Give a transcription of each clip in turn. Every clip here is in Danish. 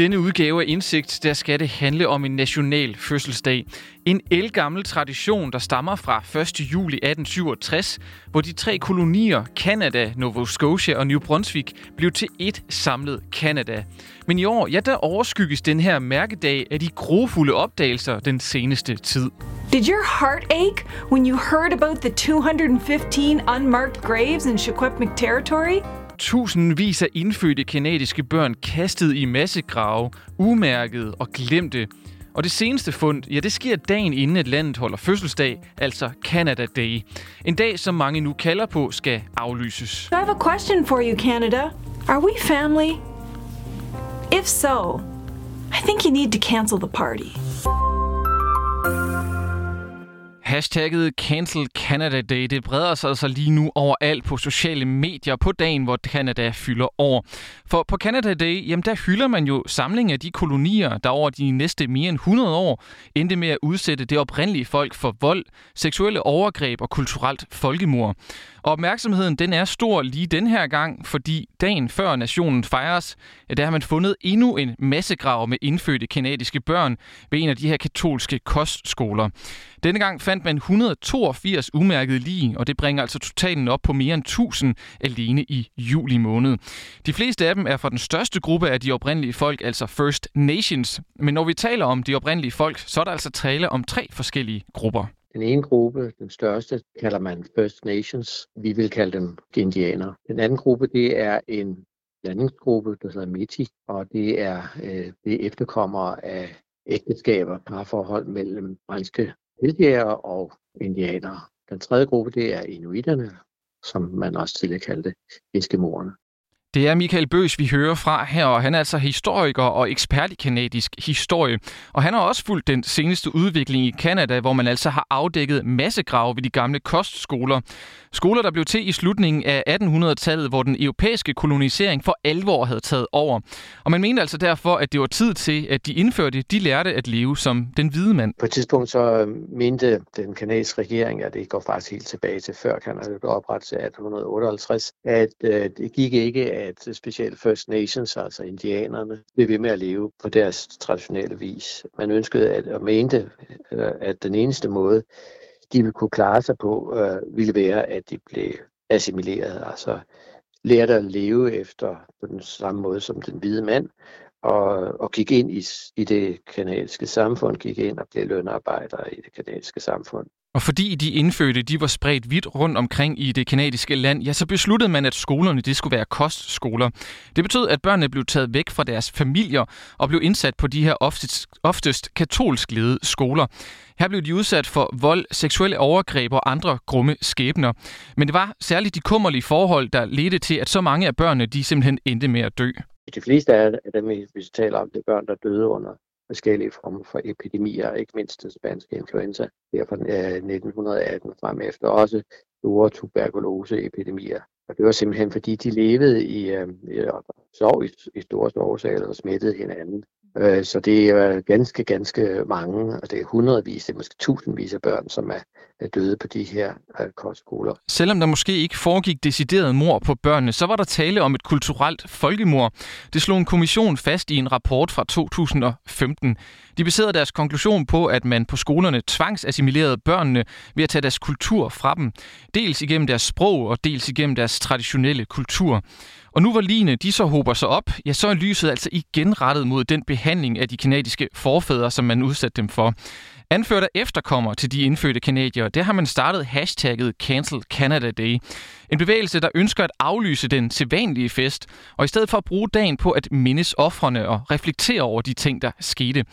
denne udgave af Indsigt, der skal det handle om en national fødselsdag. En elgammel tradition, der stammer fra 1. juli 1867, hvor de tre kolonier, Canada, Nova Scotia og New Brunswick, blev til et samlet Canada. Men i år, ja, der overskygges den her mærkedag af de grofulde opdagelser den seneste tid. Did your heart ache when you heard about the 215 unmarked graves in Shequepmic territory? Tusindvis af indfødte kanadiske børn kastet i massegrave, umærket og glemte. Og det seneste fund, ja, det sker dagen inden at landet holder fødselsdag, altså Canada Day. En dag, som mange nu kalder på, skal aflyses. I have a question for you, Canada. Are we family? If so, I think you need to cancel the party. Hashtagget Cancel Canada Day, det breder sig altså lige nu overalt på sociale medier på dagen, hvor Canada fylder år. For på Canada Day, jamen der hylder man jo samlingen af de kolonier, der over de næste mere end 100 år endte med at udsætte det oprindelige folk for vold, seksuelle overgreb og kulturelt folkemord. Og opmærksomheden den er stor lige den her gang, fordi dagen før nationen fejres, der har man fundet endnu en massegrav med indfødte kanadiske børn ved en af de her katolske kostskoler. Denne gang fandt man 182 umærkede lige, og det bringer altså totalen op på mere end 1000 alene i juli måned. De fleste af dem er fra den største gruppe af de oprindelige folk, altså First Nations. Men når vi taler om de oprindelige folk, så er der altså tale om tre forskellige grupper. Den ene gruppe, den største, kalder man First Nations. Vi vil kalde dem indianere. Den anden gruppe, det er en landingsgruppe, der hedder Métis, og det er øh, det efterkommere af ægteskaber, parforhold mellem franske vildjæger og indianere. Den tredje gruppe, det er inuiterne, som man også tidligere kaldte eskimoerne. Det er Michael Bøs, vi hører fra her, og han er altså historiker og ekspert i kanadisk historie. Og han har også fulgt den seneste udvikling i Kanada, hvor man altså har afdækket massegrave ved de gamle kostskoler. Skoler, der blev til i slutningen af 1800-tallet, hvor den europæiske kolonisering for alvor havde taget over. Og man mente altså derfor, at det var tid til, at de indførte, de lærte at leve som den hvide mand. På et tidspunkt så øh, mente den kanadiske regering, at det går faktisk helt tilbage til før Kanada blev oprettet til 1858, at øh, det gik ikke, at øh, specielt First Nations, altså indianerne, blev ved med at leve på deres traditionelle vis. Man ønskede at, og mente, øh, at den eneste måde, de ville kunne klare sig på, øh, ville være, at de blev assimileret, altså lærte at leve efter på den samme måde som den hvide mand, og, og gik ind i, i det kanadiske samfund, gik ind og blev lønarbejdere i det kanadiske samfund. Og fordi de indfødte de var spredt vidt rundt omkring i det kanadiske land, ja, så besluttede man, at skolerne det skulle være kostskoler. Det betød, at børnene blev taget væk fra deres familier og blev indsat på de her oftest, oftest katolsk ledede skoler. Her blev de udsat for vold, seksuelle overgreb og andre grumme skæbner. Men det var særligt de kummerlige forhold, der ledte til, at så mange af børnene de simpelthen endte med at dø. De fleste af dem, vi taler om, det er børn, der døde under forskellige former for epidemier, ikke mindst den spanske influenza, der fra øh, 1918 frem efter, også store tuberkuloseepidemier. Og det var simpelthen fordi, de levede i, øh, sov i, i store sovesaler og smittede hinanden. Øh, så det er ganske, ganske mange, og det er hundredvis, det er måske tusindvis af børn, som er Øh, døde på de her øh, kostskoler. Selvom der måske ikke foregik decideret mor på børnene, så var der tale om et kulturelt folkemord. Det slog en kommission fast i en rapport fra 2015. De baserede deres konklusion på, at man på skolerne tvangsassimilerede børnene ved at tage deres kultur fra dem. Dels igennem deres sprog og dels igennem deres traditionelle kultur. Og nu hvor ligene de så hober sig op, ja, så er lyset altså igen rettet mod den behandling af de kanadiske forfædre, som man udsatte dem for. Anført af efterkommer til de indfødte kanadier, der har man startet hashtagget Cancel Canada Day. En bevægelse, der ønsker at aflyse den sædvanlige fest, og i stedet for at bruge dagen på at mindes offrene og reflektere over de ting, der skete.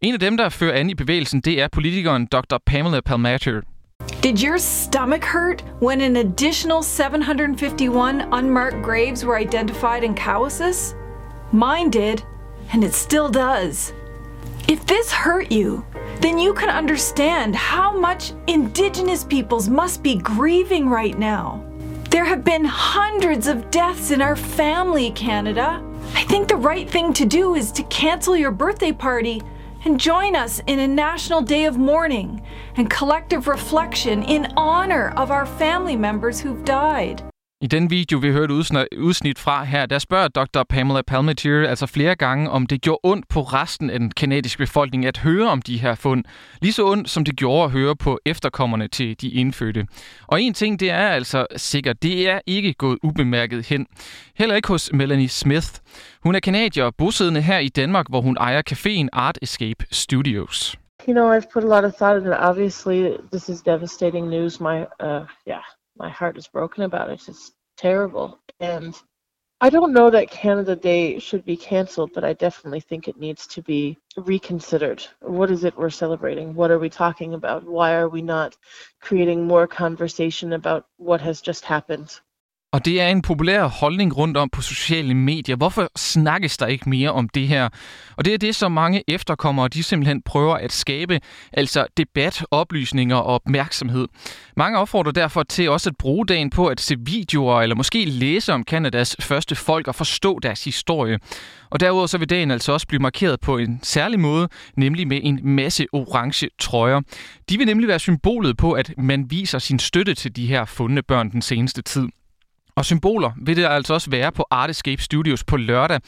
En af dem, der fører an i bevægelsen, det er politikeren Dr. Pamela Palmater. Did your stomach hurt when an additional 751 unmarked graves were identified in Cowessess? Mine did, and it still does. If this hurt you, then you can understand how much Indigenous peoples must be grieving right now. There have been hundreds of deaths in our family, Canada. I think the right thing to do is to cancel your birthday party and join us in a national day of mourning and collective reflection in honor of our family members who've died. I den video, vi hørte udsnit fra her, der spørger Dr. Pamela Palmetier altså flere gange, om det gjorde ondt på resten af den kanadiske befolkning at høre om de her fund. Lige så ondt, som det gjorde at høre på efterkommerne til de indfødte. Og en ting, det er altså sikkert, det er ikke gået ubemærket hen. Heller ikke hos Melanie Smith. Hun er kanadier bosiddende her i Danmark, hvor hun ejer caféen Art Escape Studios. You know, I've put a lot of thought into it. Obviously, this is devastating news. My, uh, yeah, my heart is broken about it. It's terrible. And I don't know that Canada Day should be canceled, but I definitely think it needs to be reconsidered. What is it we're celebrating? What are we talking about? Why are we not creating more conversation about what has just happened? Og det er en populær holdning rundt om på sociale medier. Hvorfor snakkes der ikke mere om det her? Og det er det, som mange efterkommere de simpelthen prøver at skabe, altså debat, oplysninger og opmærksomhed. Mange opfordrer derfor til også at bruge dagen på at se videoer eller måske læse om Kanadas første folk og forstå deres historie. Og derudover så vil dagen altså også blive markeret på en særlig måde, nemlig med en masse orange trøjer. De vil nemlig være symbolet på, at man viser sin støtte til de her fundne børn den seneste tid. Og symboler vil det altså også være på Art Escape Studios på lørdag.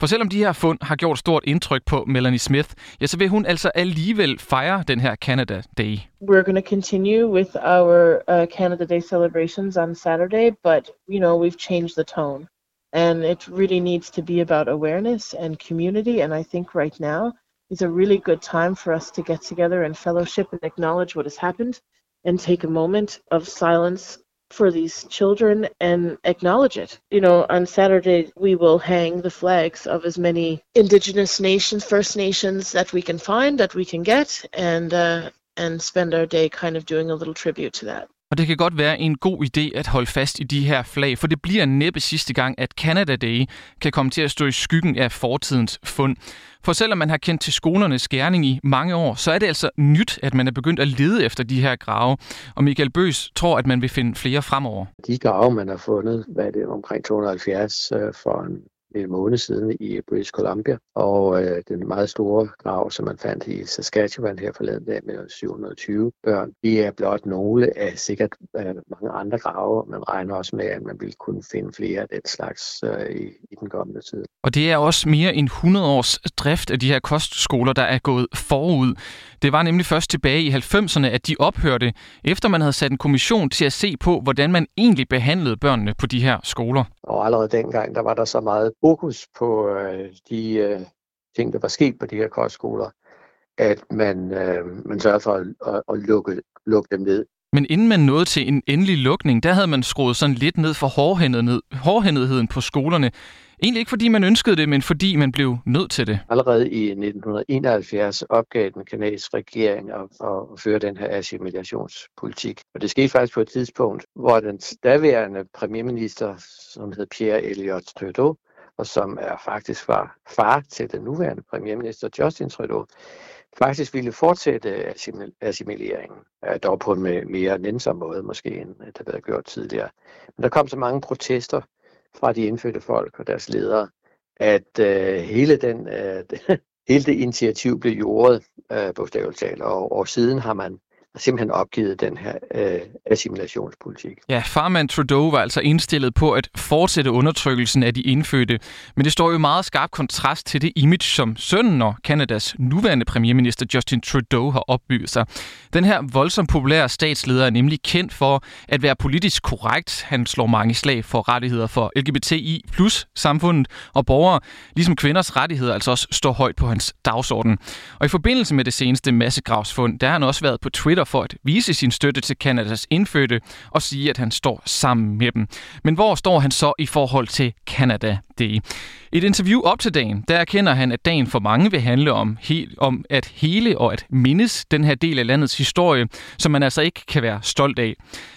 For selvom de her fund har gjort stort indtryk på Melanie Smith, ja, så vil hun altså alligevel fejre den her Canada Day. We're going to continue with our uh, Canada Day celebrations on Saturday, but you know, we've changed the tone. And it really needs to be about awareness and community. And I think right now is a really good time for us to get together and fellowship and acknowledge what has happened and take a moment of silence for these children and acknowledge it. You know, on Saturday, we will hang the flags of as many Indigenous nations, First Nations that we can find, that we can get, and, uh, and spend our day kind of doing a little tribute to that. Og det kan godt være en god idé at holde fast i de her flag, for det bliver næppe sidste gang, at Canada Day kan komme til at stå i skyggen af fortidens fund. For selvom man har kendt til skolernes gerning i mange år, så er det altså nyt, at man er begyndt at lede efter de her grave. Og Michael Bøs tror, at man vil finde flere fremover. De grave, man har fundet, hvad er det, omkring 270 øh, for en en måned siden i British Columbia, og øh, den meget store grav, som man fandt i Saskatchewan her forleden dag med 720 børn, de er blot nogle af sikkert øh, mange andre grave. Man regner også med, at man vil kunne finde flere af den slags øh, i, i den kommende tid. Og det er også mere end 100 års drift af de her kostskoler, der er gået forud. Det var nemlig først tilbage i 90'erne, at de ophørte, efter man havde sat en kommission til at se på, hvordan man egentlig behandlede børnene på de her skoler. Og allerede dengang, der var der så meget fokus på øh, de øh, ting, der var sket på de her kostskoler, at man, øh, man sørgede for at, at, at lukke, lukke dem ned. Men inden man nåede til en endelig lukning, der havde man skruet sådan lidt ned for hårdhændigheden på skolerne. Egentlig ikke fordi man ønskede det, men fordi man blev nødt til det. Allerede i 1971 opgav den kanadiske regering at, at føre den her assimilationspolitik. Og det skete faktisk på et tidspunkt, hvor den daværende premierminister, som hed Pierre Elliott Trudeau, og som er faktisk var far til den nuværende premierminister Justin Trudeau, faktisk ville fortsætte assimileringen, dog på en mere nænsom måde måske, end det havde været gjort tidligere. Men der kom så mange protester fra de indfødte folk og deres ledere, at øh, hele, den, øh, hele det initiativ blev jordet, øh, bogstaveligt talt, og, og siden har man har simpelthen opgivet den her øh, assimilationspolitik. Ja, farmand Trudeau var altså indstillet på at fortsætte undertrykkelsen af de indfødte, men det står jo meget skarp kontrast til det image, som sønnen og Kanadas nuværende premierminister Justin Trudeau har opbygget sig. Den her voldsomt populære statsleder er nemlig kendt for at være politisk korrekt. Han slår mange slag for rettigheder for LGBTI plus samfundet og borgere, ligesom kvinders rettigheder altså også står højt på hans dagsorden. Og i forbindelse med det seneste massegravsfund, der har han også været på Twitter Twitter for at vise sin støtte til Kanadas indfødte og sige, at han står sammen med dem. Men hvor står han så i forhold til Canada Day? I et interview op til dagen, der erkender han, at dagen for mange vil handle om, he- om at hele og at mindes den her del af landets historie, som man altså ikke kan være stolt af.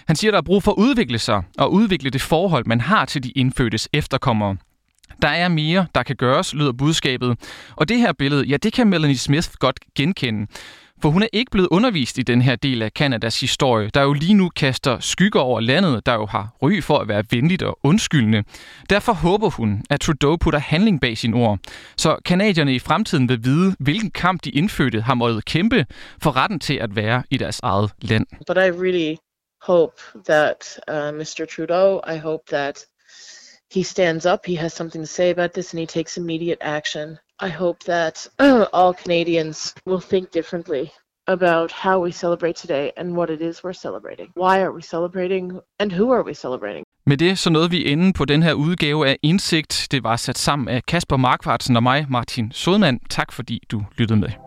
Han siger, at der er brug for at udvikle sig og udvikle det forhold, man har til de indfødtes efterkommere. Der er mere, der kan gøres, lyder budskabet. Og det her billede, ja, det kan Melanie Smith godt genkende. For hun er ikke blevet undervist i den her del af Kanadas historie, der jo lige nu kaster skygger over landet, der jo har ry for at være venligt og undskyldende. Derfor håber hun, at Trudeau putter handling bag sine ord, så kanadierne i fremtiden vil vide, hvilken kamp de indfødte har måttet kæmpe for retten til at være i deres eget land. But I really hope that uh, Mr. Trudeau, I hope that he stands up, he has something to say about this, and he takes immediate action. I hope that uh, all Canadians will think differently about how we celebrate today and what it is we're celebrating. Why are we celebrating and who are we celebrating? Med det så nåede vi enden på den her udgave af Indsigt. Det var sat sammen af Kasper Markvartsen og mig, Martin Sodman. Tak fordi du lyttede med.